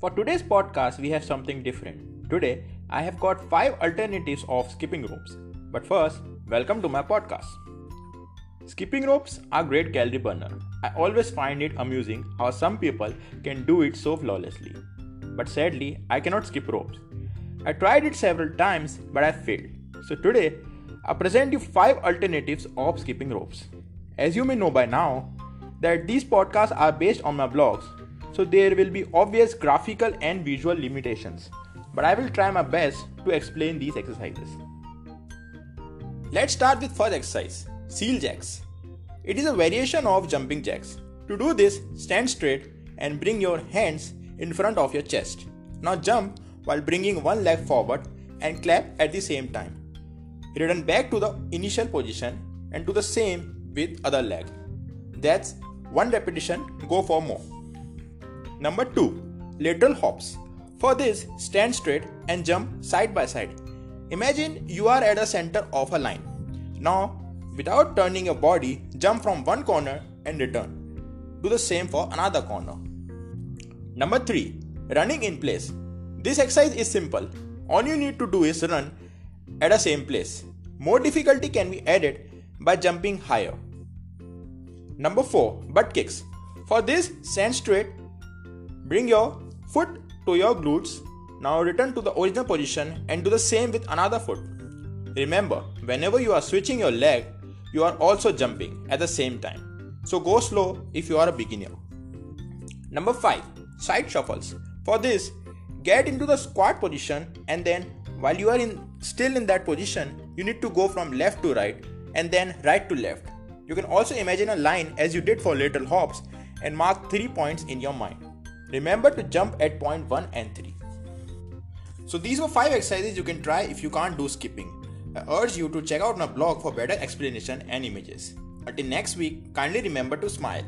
For today's podcast, we have something different. Today, I have got five alternatives of skipping ropes. But first, welcome to my podcast. Skipping ropes are great calorie burner. I always find it amusing how some people can do it so flawlessly. But sadly, I cannot skip ropes. I tried it several times, but I failed. So today, I present you five alternatives of skipping ropes. As you may know by now, that these podcasts are based on my blogs, so there will be obvious graphical and visual limitations. But I will try my best to explain these exercises. Let's start with first exercise, seal jacks. It is a variation of jumping jacks. To do this, stand straight and bring your hands in front of your chest. Now jump while bringing one leg forward and clap at the same time. Return back to the initial position and do the same with other leg. That's one repetition, go for more. Number 2. Lateral hops. For this, stand straight and jump side by side. Imagine you are at the center of a line. Now, without turning your body, jump from one corner and return. Do the same for another corner. Number 3. Running in place. This exercise is simple. All you need to do is run at the same place. More difficulty can be added by jumping higher. Number 4. Butt kicks. For this, stand straight Bring your foot to your glutes. Now return to the original position and do the same with another foot. Remember, whenever you are switching your leg, you are also jumping at the same time. So go slow if you are a beginner. Number 5. Side shuffles. For this, get into the squat position and then while you are in still in that position, you need to go from left to right and then right to left. You can also imagine a line as you did for lateral hops and mark 3 points in your mind. Remember to jump at point 1 and 3. So these were 5 exercises you can try if you can't do skipping. I urge you to check out my blog for better explanation and images. Until next week, kindly remember to smile.